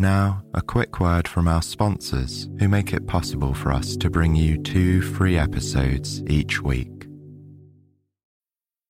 Now, a quick word from our sponsors who make it possible for us to bring you two free episodes each week.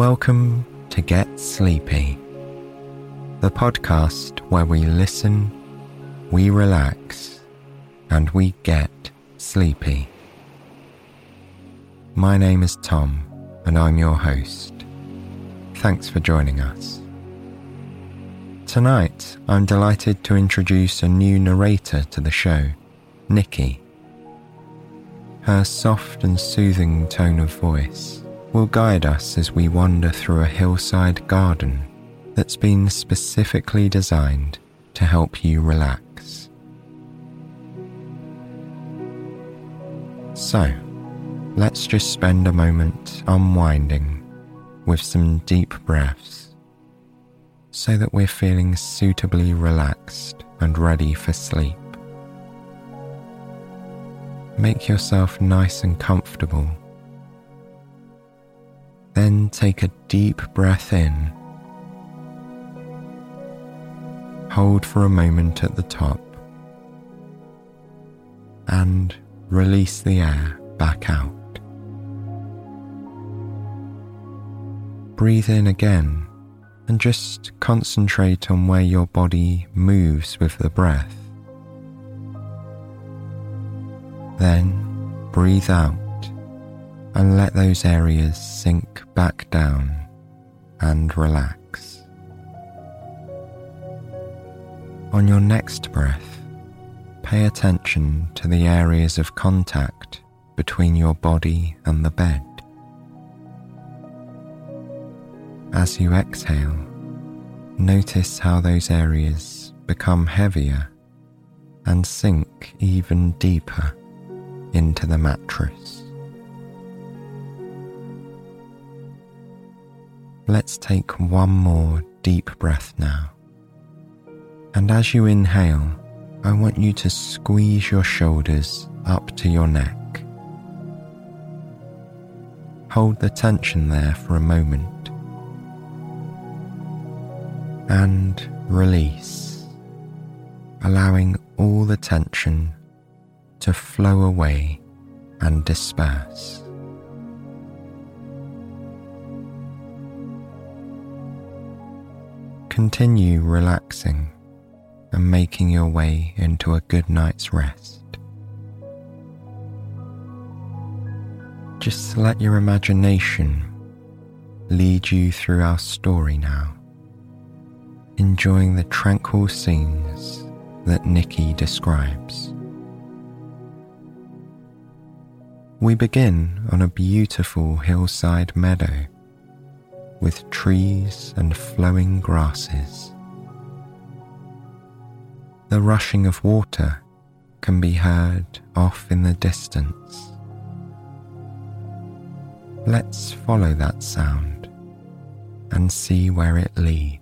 Welcome to Get Sleepy, the podcast where we listen, we relax, and we get sleepy. My name is Tom, and I'm your host. Thanks for joining us. Tonight, I'm delighted to introduce a new narrator to the show, Nikki. Her soft and soothing tone of voice will guide us as we wander through a hillside garden that's been specifically designed to help you relax. So, let's just spend a moment unwinding with some deep breaths so that we're feeling suitably relaxed and ready for sleep. Make yourself nice and comfortable then take a deep breath in. Hold for a moment at the top and release the air back out. Breathe in again and just concentrate on where your body moves with the breath. Then breathe out and let those areas sink back down and relax. On your next breath, pay attention to the areas of contact between your body and the bed. As you exhale, notice how those areas become heavier and sink even deeper into the mattress. Let's take one more deep breath now. And as you inhale, I want you to squeeze your shoulders up to your neck. Hold the tension there for a moment. And release, allowing all the tension to flow away and disperse. Continue relaxing and making your way into a good night's rest. Just let your imagination lead you through our story now, enjoying the tranquil scenes that Nikki describes. We begin on a beautiful hillside meadow with trees and flowing grasses. The rushing of water can be heard off in the distance. Let's follow that sound and see where it leads.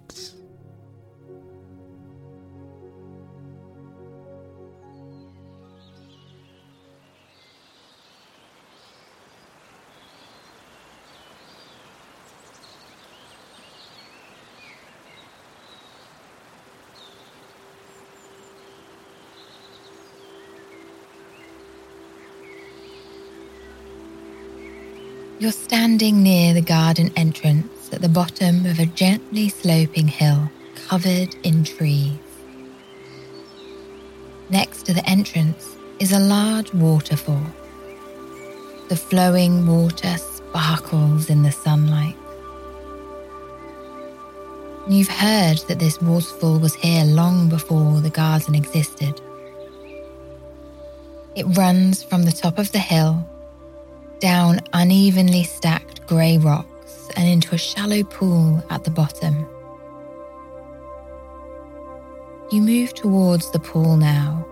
You're standing near the garden entrance at the bottom of a gently sloping hill covered in trees. Next to the entrance is a large waterfall. The flowing water sparkles in the sunlight. You've heard that this waterfall was here long before the garden existed. It runs from the top of the hill, down unevenly stacked grey rocks, and into a shallow pool at the bottom. You move towards the pool now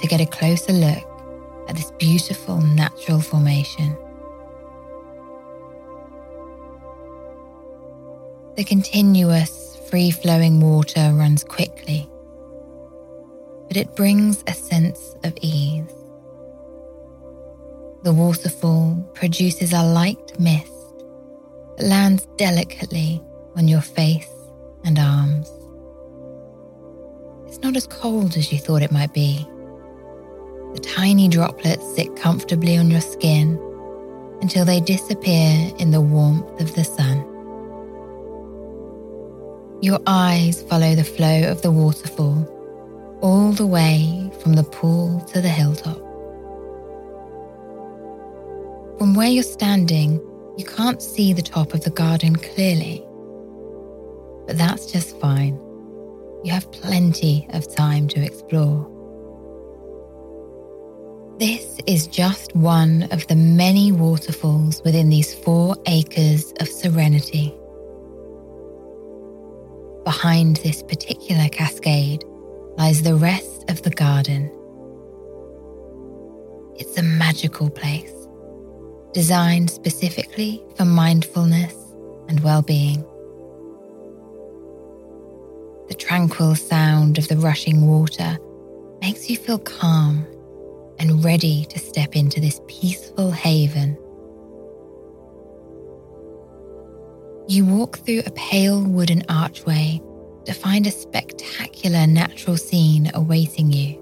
to get a closer look at this beautiful natural formation. The continuous, free flowing water runs quickly, but it brings a sense of ease. The waterfall produces a light mist that lands delicately on your face and arms. It's not as cold as you thought it might be. The tiny droplets sit comfortably on your skin until they disappear in the warmth of the sun. Your eyes follow the flow of the waterfall all the way from the pool to the hilltop. From where you're standing, you can't see the top of the garden clearly. But that's just fine. You have plenty of time to explore. This is just one of the many waterfalls within these four acres of serenity. Behind this particular cascade lies the rest of the garden. It's a magical place, designed specifically for mindfulness and well being. The tranquil sound of the rushing water makes you feel calm and ready to step into this peaceful haven. You walk through a pale wooden archway to find a spectacular natural scene awaiting you.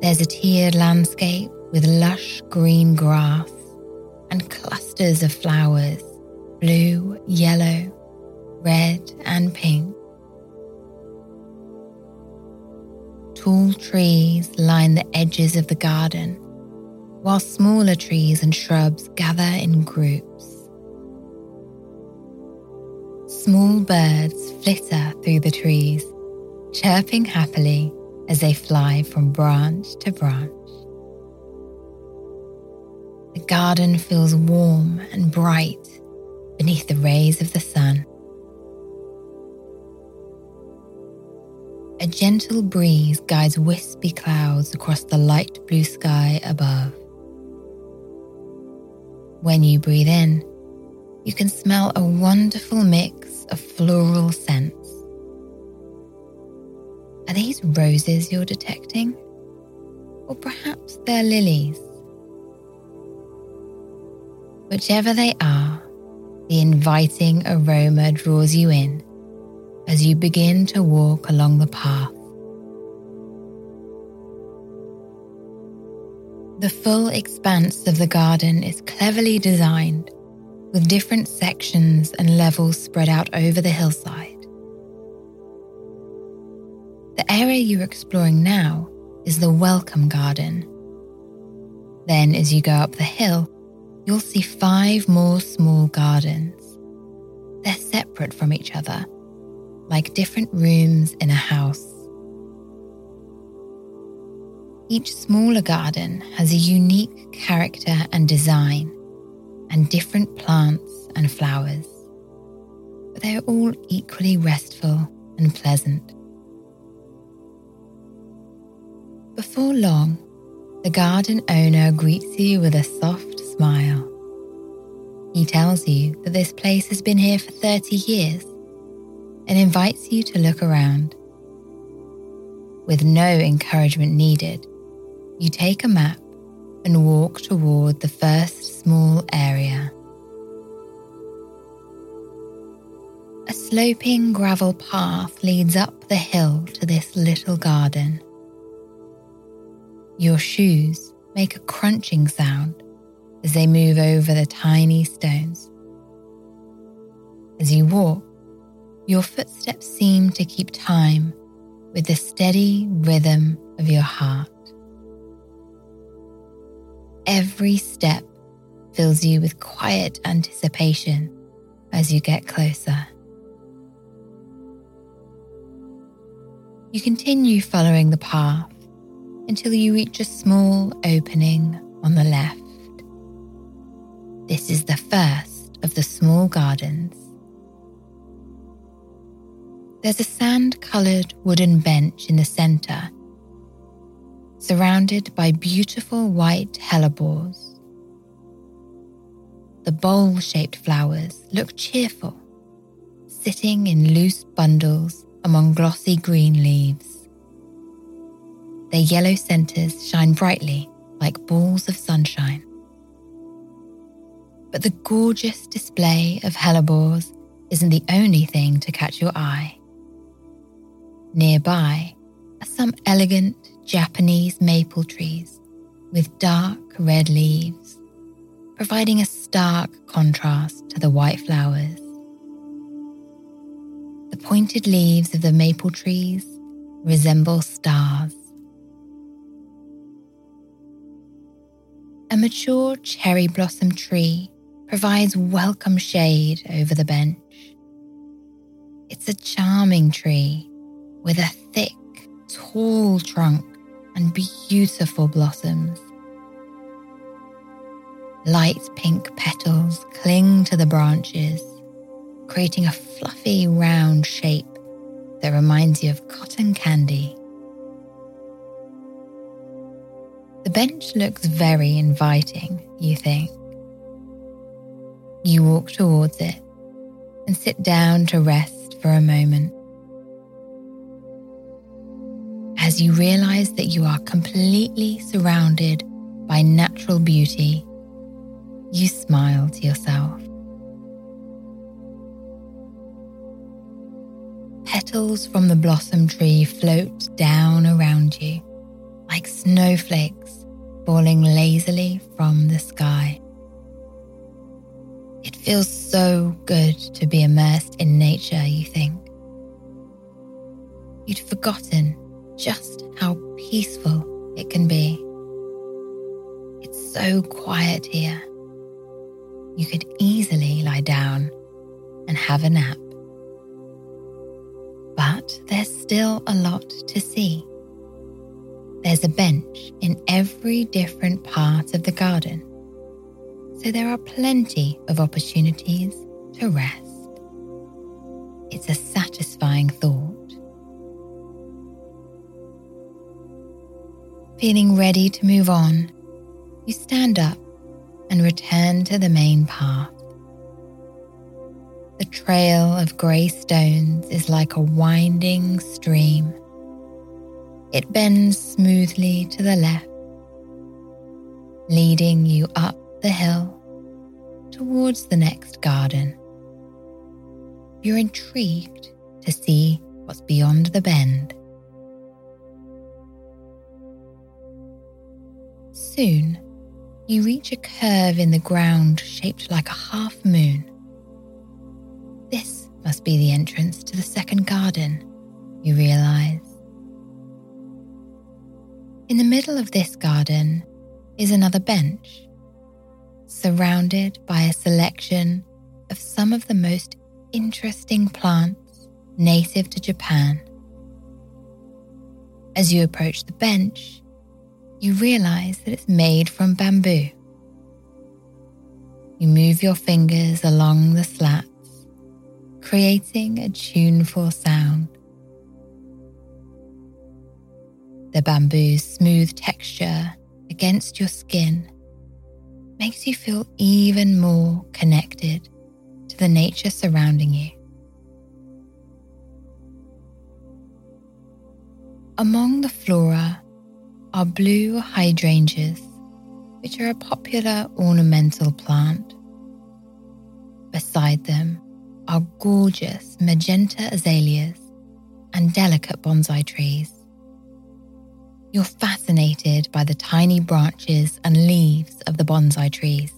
There's a tiered landscape with lush green grass and clusters of flowers blue, yellow, red, and pink. Tall trees line the edges of the garden, while smaller trees and shrubs gather in groups. Small birds flitter through the trees, chirping happily as they fly from branch to branch. The garden feels warm and bright beneath the rays of the sun. A gentle breeze guides wispy clouds across the light blue sky above. When you breathe in, you can smell a wonderful mix of floral scents. Are these roses you're detecting? Or perhaps they're lilies? Whichever they are, the inviting aroma draws you in as you begin to walk along the path. The full expanse of the garden is cleverly designed with different sections and levels spread out over the hillside. The area you're exploring now is the Welcome Garden. Then, as you go up the hill, you'll see five more small gardens. They're separate from each other, like different rooms in a house. Each smaller garden has a unique character and design and different plants and flowers, but they are all equally restful and pleasant. Before long, the garden owner greets you with a soft smile. He tells you that this place has been here for 30 years and invites you to look around. With no encouragement needed, you take a map and walk toward the first small area. A sloping gravel path leads up the hill to this little garden. Your shoes make a crunching sound as they move over the tiny stones. As you walk, your footsteps seem to keep time with the steady rhythm of your heart. Every step fills you with quiet anticipation as you get closer. You continue following the path until you reach a small opening on the left. This is the first of the small gardens. There's a sand coloured wooden bench in the centre, surrounded by beautiful white hellebores. The bowl shaped flowers look cheerful, sitting in loose bundles among glossy green leaves. Their yellow centres shine brightly like balls of sunshine. But the gorgeous display of hellebores isn't the only thing to catch your eye. Nearby are some elegant Japanese maple trees with dark red leaves, providing a stark contrast to the white flowers. The pointed leaves of the maple trees resemble stars. A mature cherry blossom tree provides welcome shade over the bench. It's a charming tree with a thick, tall trunk and beautiful blossoms. Light pink petals cling to the branches, creating a fluffy round shape that reminds you of cotton candy. The bench looks very inviting, you think. You walk towards it and sit down to rest for a moment. As you realize that you are completely surrounded by natural beauty, you smile to yourself. Petals from the blossom tree float down around you like snowflakes falling lazily from the sky. Feels so good to be immersed in nature, you think. You'd forgotten just how peaceful it can be. It's so quiet here. You could easily lie down and have a nap. But there's still a lot to see. There's a bench in every different part of the garden so there are plenty of opportunities to rest. It's a satisfying thought. Feeling ready to move on, you stand up and return to the main path. The trail of grey stones is like a winding stream. It bends smoothly to the left, leading you up the hill towards the next garden. You're intrigued to see what's beyond the bend. Soon, you reach a curve in the ground shaped like a half moon. This must be the entrance to the second garden, you realize. In the middle of this garden is another bench surrounded by a selection of some of the most interesting plants native to Japan. As you approach the bench, you realize that it's made from bamboo. You move your fingers along the slats, creating a tuneful sound. The bamboo's smooth texture against your skin makes you feel even more connected to the nature surrounding you. Among the flora are blue hydrangeas, which are a popular ornamental plant. Beside them are gorgeous magenta azaleas and delicate bonsai trees. You're fascinated by the tiny branches and leaves of the bonsai trees.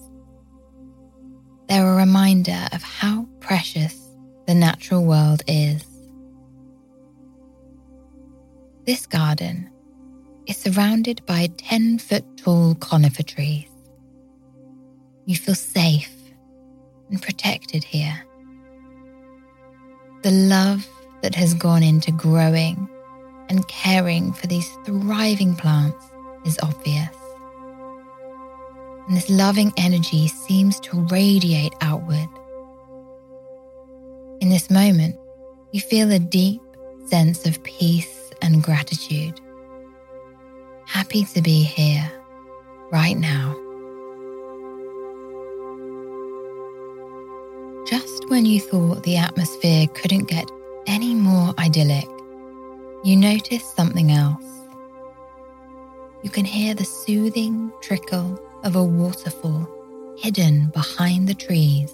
They're a reminder of how precious the natural world is. This garden is surrounded by 10 foot tall conifer trees. You feel safe and protected here. The love that has gone into growing and caring for these thriving plants is obvious. And this loving energy seems to radiate outward. In this moment, you feel a deep sense of peace and gratitude. Happy to be here right now. Just when you thought the atmosphere couldn't get any more idyllic, you notice something else. You can hear the soothing trickle of a waterfall hidden behind the trees.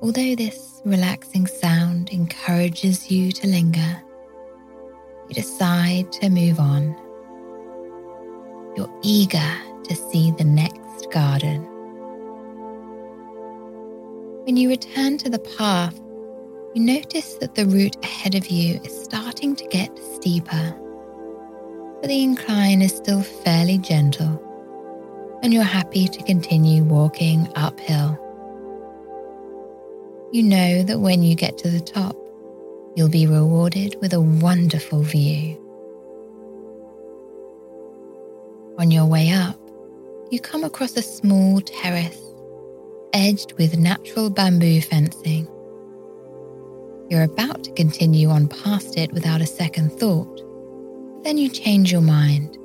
Although this relaxing sound encourages you to linger, you decide to move on. You're eager to see the next garden. When you return to the path, you notice that the route ahead of you is starting to get steeper, but the incline is still fairly gentle, and you're happy to continue walking uphill. You know that when you get to the top, you'll be rewarded with a wonderful view. On your way up, you come across a small terrace edged with natural bamboo fencing. You're about to continue on past it without a second thought, then you change your mind.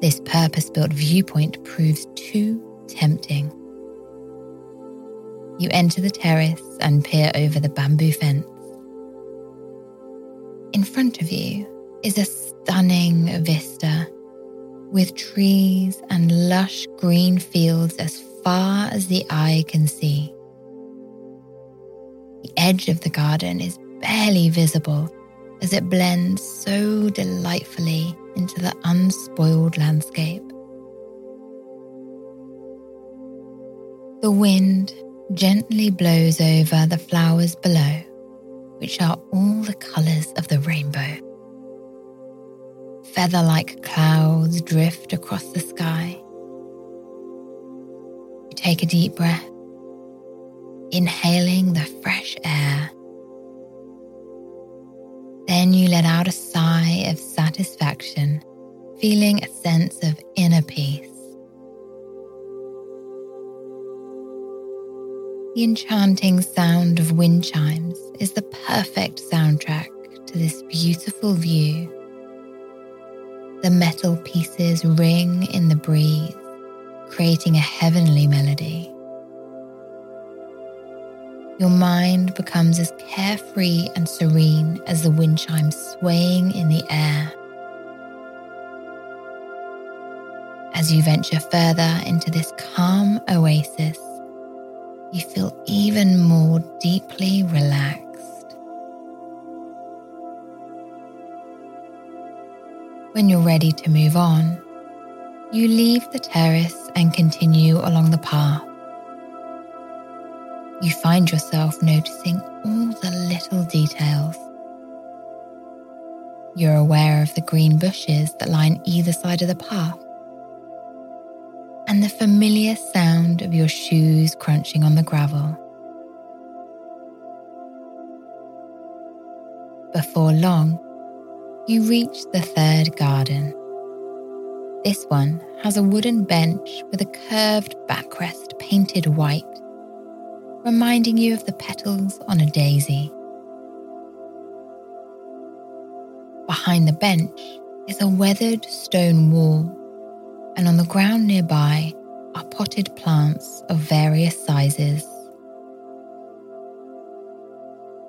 This purpose built viewpoint proves too tempting. You enter the terrace and peer over the bamboo fence. In front of you is a stunning vista with trees and lush green fields as far as the eye can see. Edge of the garden is barely visible as it blends so delightfully into the unspoiled landscape. The wind gently blows over the flowers below, which are all the colours of the rainbow. Feather like clouds drift across the sky take a deep breath, inhaling the fresh air. Then you let out a sigh of satisfaction, feeling a sense of inner peace. The enchanting sound of wind chimes is the perfect soundtrack to this beautiful view. The metal pieces ring in the breeze, creating a heavenly melody. Your mind becomes as carefree and serene as the wind chimes swaying in the air. As you venture further into this calm oasis, you feel even more deeply relaxed. When you're ready to move on, you leave the terrace and continue along the path. You find yourself noticing all the little details. You're aware of the green bushes that line either side of the path and the familiar sound of your shoes crunching on the gravel. Before long, you reach the third garden. This one has a wooden bench with a curved backrest painted white, reminding you of the petals on a daisy. Behind the bench is a weathered stone wall, and on the ground nearby are potted plants of various sizes.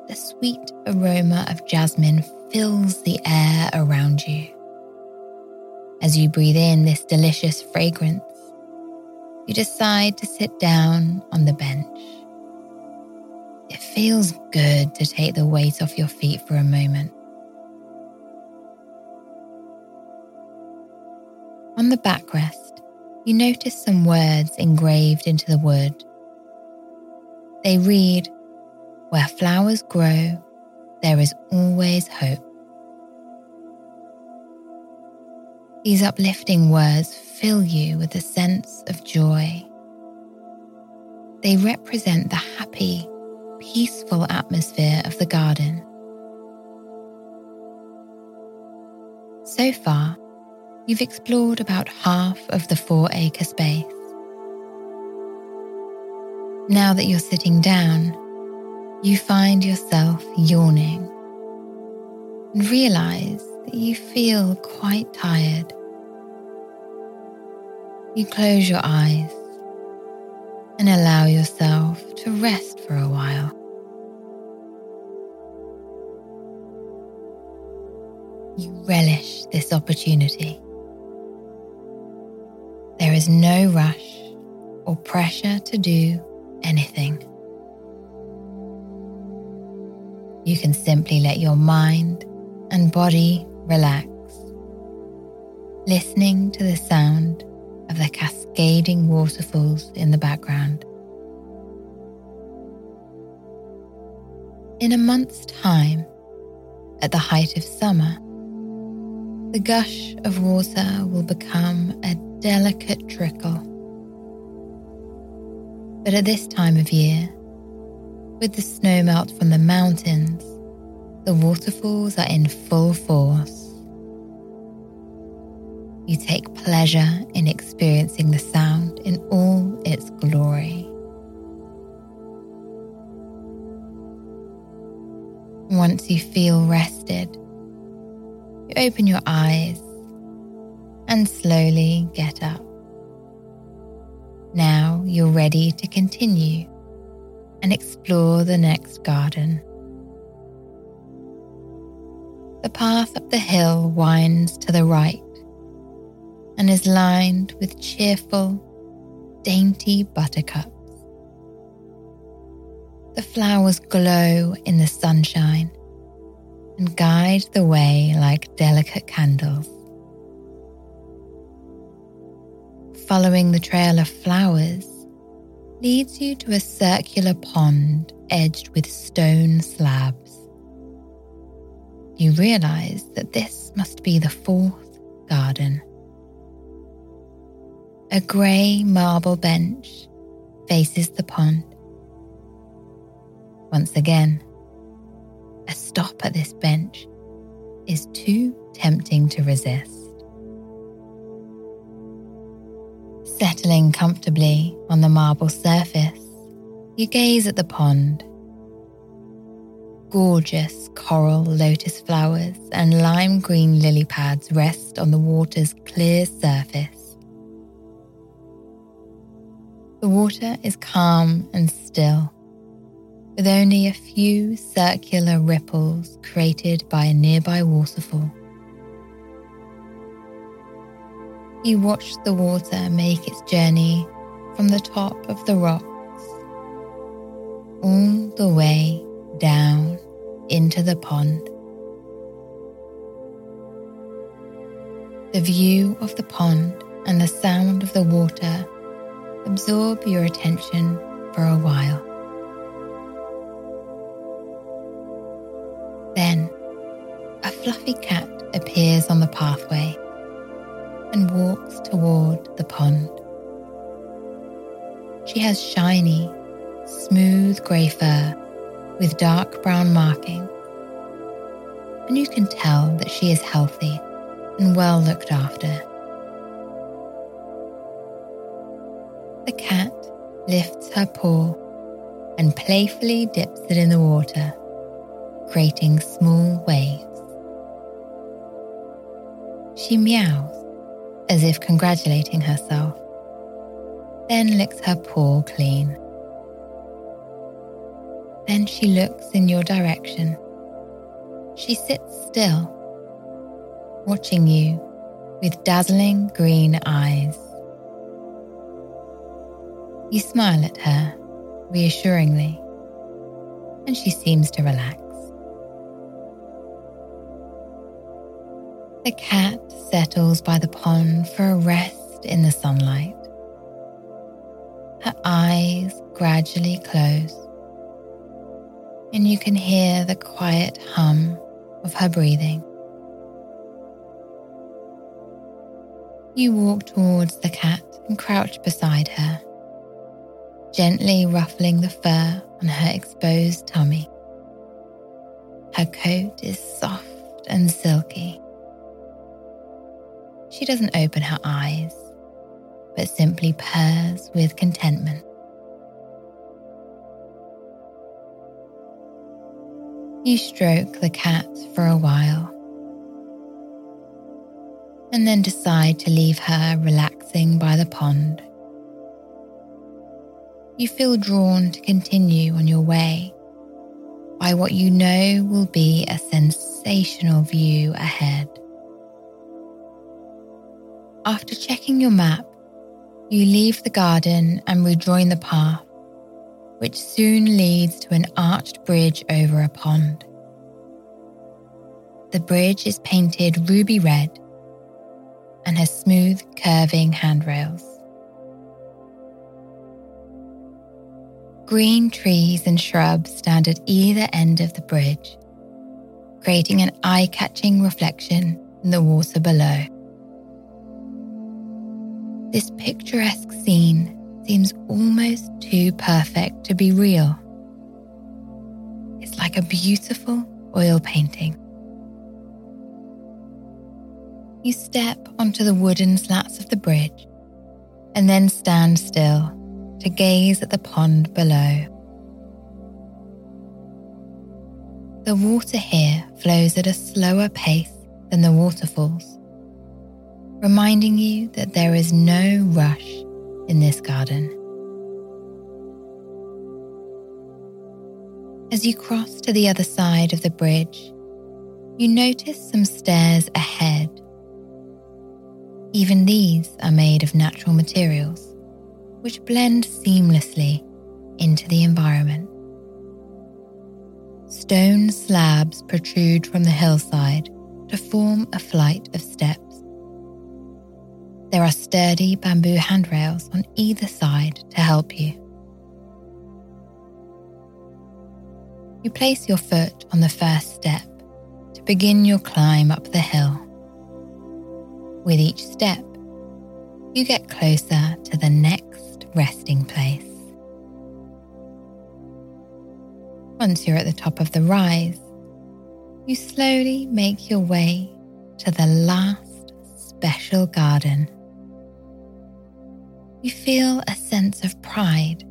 The sweet aroma of jasmine fills the air around you. As you breathe in this delicious fragrance, you decide to sit down on the bench. Feels good to take the weight off your feet for a moment. On the backrest, you notice some words engraved into the wood. They read, Where flowers grow, there is always hope. These uplifting words fill you with a sense of joy. They represent the happy, peaceful atmosphere of the garden. So far, you've explored about half of the four acre space. Now that you're sitting down, you find yourself yawning and realize that you feel quite tired. You close your eyes and allow yourself to rest for a while. You relish this opportunity. There is no rush or pressure to do anything. You can simply let your mind and body relax, listening to the sound of the cascading waterfalls in the background. In a month's time, at the height of summer, the gush of water will become a delicate trickle but at this time of year, with the snow melt from the mountains, the waterfalls are in full force. You take pleasure in experiencing the sound in all its glory. Once you feel rested, you open your eyes and slowly get up. Now you're ready to continue and explore the next garden. The path up the hill winds to the right and is lined with cheerful, dainty buttercups. The flowers glow in the sunshine and guide the way like delicate candles. following the trail of flowers leads you to a circular pond edged with stone slabs. You realize that this must be the fourth garden. A grey marble bench faces the pond. Once again, a stop at this bench is too tempting to resist. Settling comfortably on the marble surface, you gaze at the pond. Gorgeous coral lotus flowers and lime green lily pads rest on the water's clear surface. The water is calm and still, with only a few circular ripples created by a nearby waterfall. You watch the water make its journey from the top of the rocks all the way down into the pond. The view of the pond and the sound of the water absorb your attention for a while. Then, a fluffy cat appears on the pathway and walks toward the pond. She has shiny, smooth grey fur with dark brown markings, and you can tell that she is healthy and well looked after. The cat lifts her paw and playfully dips it in the water, creating small waves. She meows as if congratulating herself, then licks her paw clean. Then she looks in your direction. She sits still, watching you with dazzling green eyes. You smile at her reassuringly, and she seems to relax. The cat settles by the pond for a rest in the sunlight. Her eyes gradually close, and you can hear the quiet hum of her breathing. You walk towards the cat and crouch beside her, gently ruffling the fur on her exposed tummy. Her coat is soft and silky. She doesn't open her eyes, but simply purrs with contentment. You stroke the cat for a while and then decide to leave her relaxing by the pond. You feel drawn to continue on your way by what you know will be a sensational view ahead. After checking your map, you leave the garden and rejoin the path, which soon leads to an arched bridge over a pond. The bridge is painted ruby red and has smooth, curving handrails. Green trees and shrubs stand at either end of the bridge, creating an eye catching reflection in the water below. This picturesque scene seems almost too perfect to be real. It's like a beautiful oil painting. You step onto the wooden slats of the bridge and then stand still to gaze at the pond below. The water here flows at a slower pace than the waterfalls, reminding you that there is no rush in this garden. As you cross to the other side of the bridge, you notice some stairs ahead. Even these are made of natural materials which blend seamlessly into the environment. Stone slabs protrude from the hillside to form a flight of steps. There are sturdy bamboo handrails on either side to help you. You place your foot on the first step to begin your climb up the hill. With each step, you get closer to the next resting place. Once you're at the top of the rise, you slowly make your way to the last special garden. You feel a sense of pride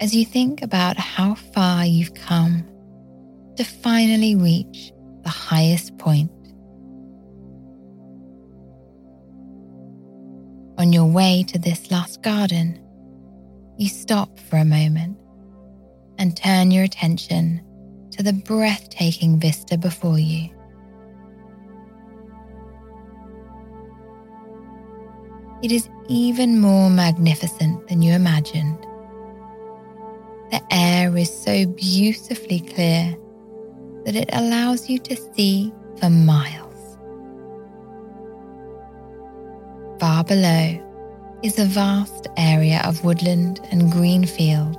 as you think about how far you've come to finally reach the highest point. On your way to this last garden, you stop for a moment and turn your attention to the breathtaking vista before you. It is even more magnificent than you imagined. The air is so beautifully clear that it allows you to see for miles. Far below is a vast area of woodland and green fields.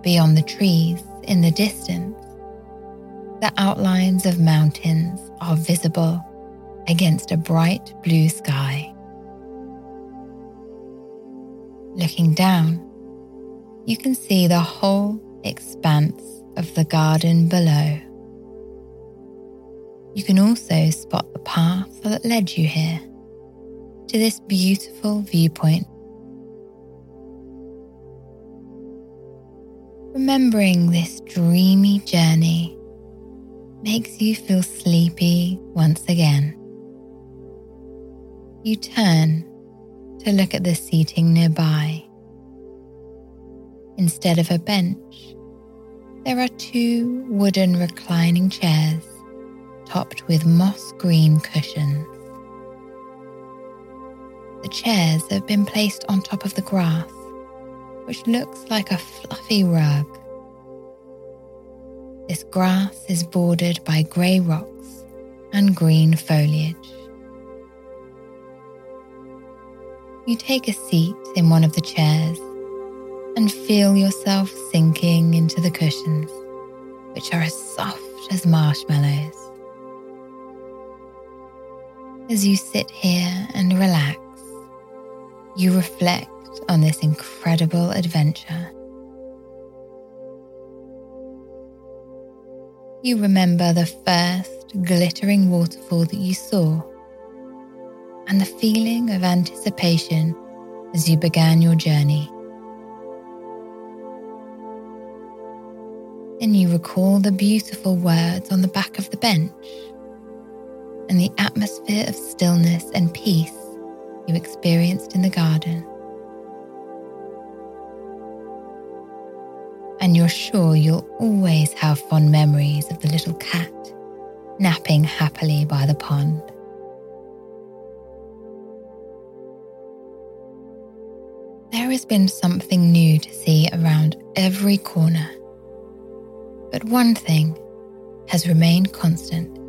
Beyond the trees, in the distance, the outlines of mountains are visible against a bright blue sky. Looking down, you can see the whole expanse of the garden below. You can also spot the path that led you here to this beautiful viewpoint. Remembering this dreamy journey makes you feel sleepy once again. You turn to look at the seating nearby. Instead of a bench, there are two wooden reclining chairs topped with moss green cushions. The chairs have been placed on top of the grass, which looks like a fluffy rug. This grass is bordered by grey rocks and green foliage. You take a seat in one of the chairs and feel yourself sinking into the cushions, which are as soft as marshmallows. As you sit here and relax, you reflect on this incredible adventure. You remember the first glittering waterfall that you saw and the feeling of anticipation as you began your journey. Then you recall the beautiful words on the back of the bench and the atmosphere of stillness and peace you experienced in the garden. And you're sure you'll always have fond memories of the little cat napping happily by the pond. There has been something new to see around every corner. But one thing has remained constant.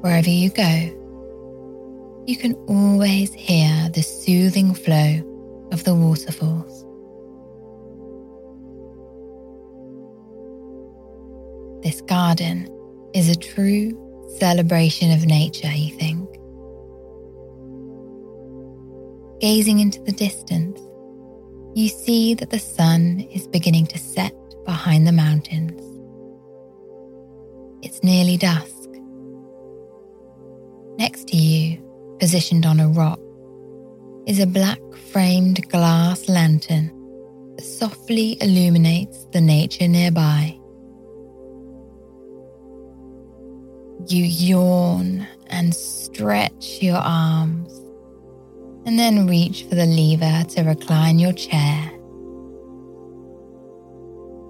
Wherever you go, you can always hear the soothing flow of the waterfalls. This garden is a true celebration of nature, you think. Gazing into the distance, you see that the sun is beginning to set behind the mountains. It's nearly dusk. Next to you, positioned on a rock, is a black framed glass lantern that softly illuminates the nature nearby. You yawn and stretch your arms and then reach for the lever to recline your chair.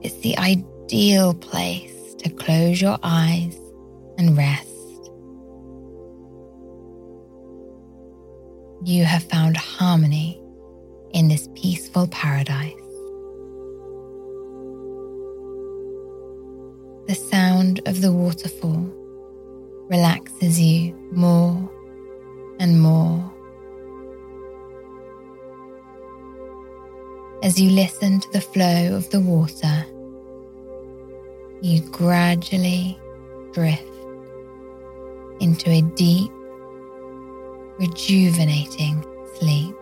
It's the ideal place to close your eyes and rest. You have found harmony in this peaceful paradise. The sound of the waterfall relaxes you more and more. As you listen to the flow of the water, you gradually drift into a deep, rejuvenating sleep.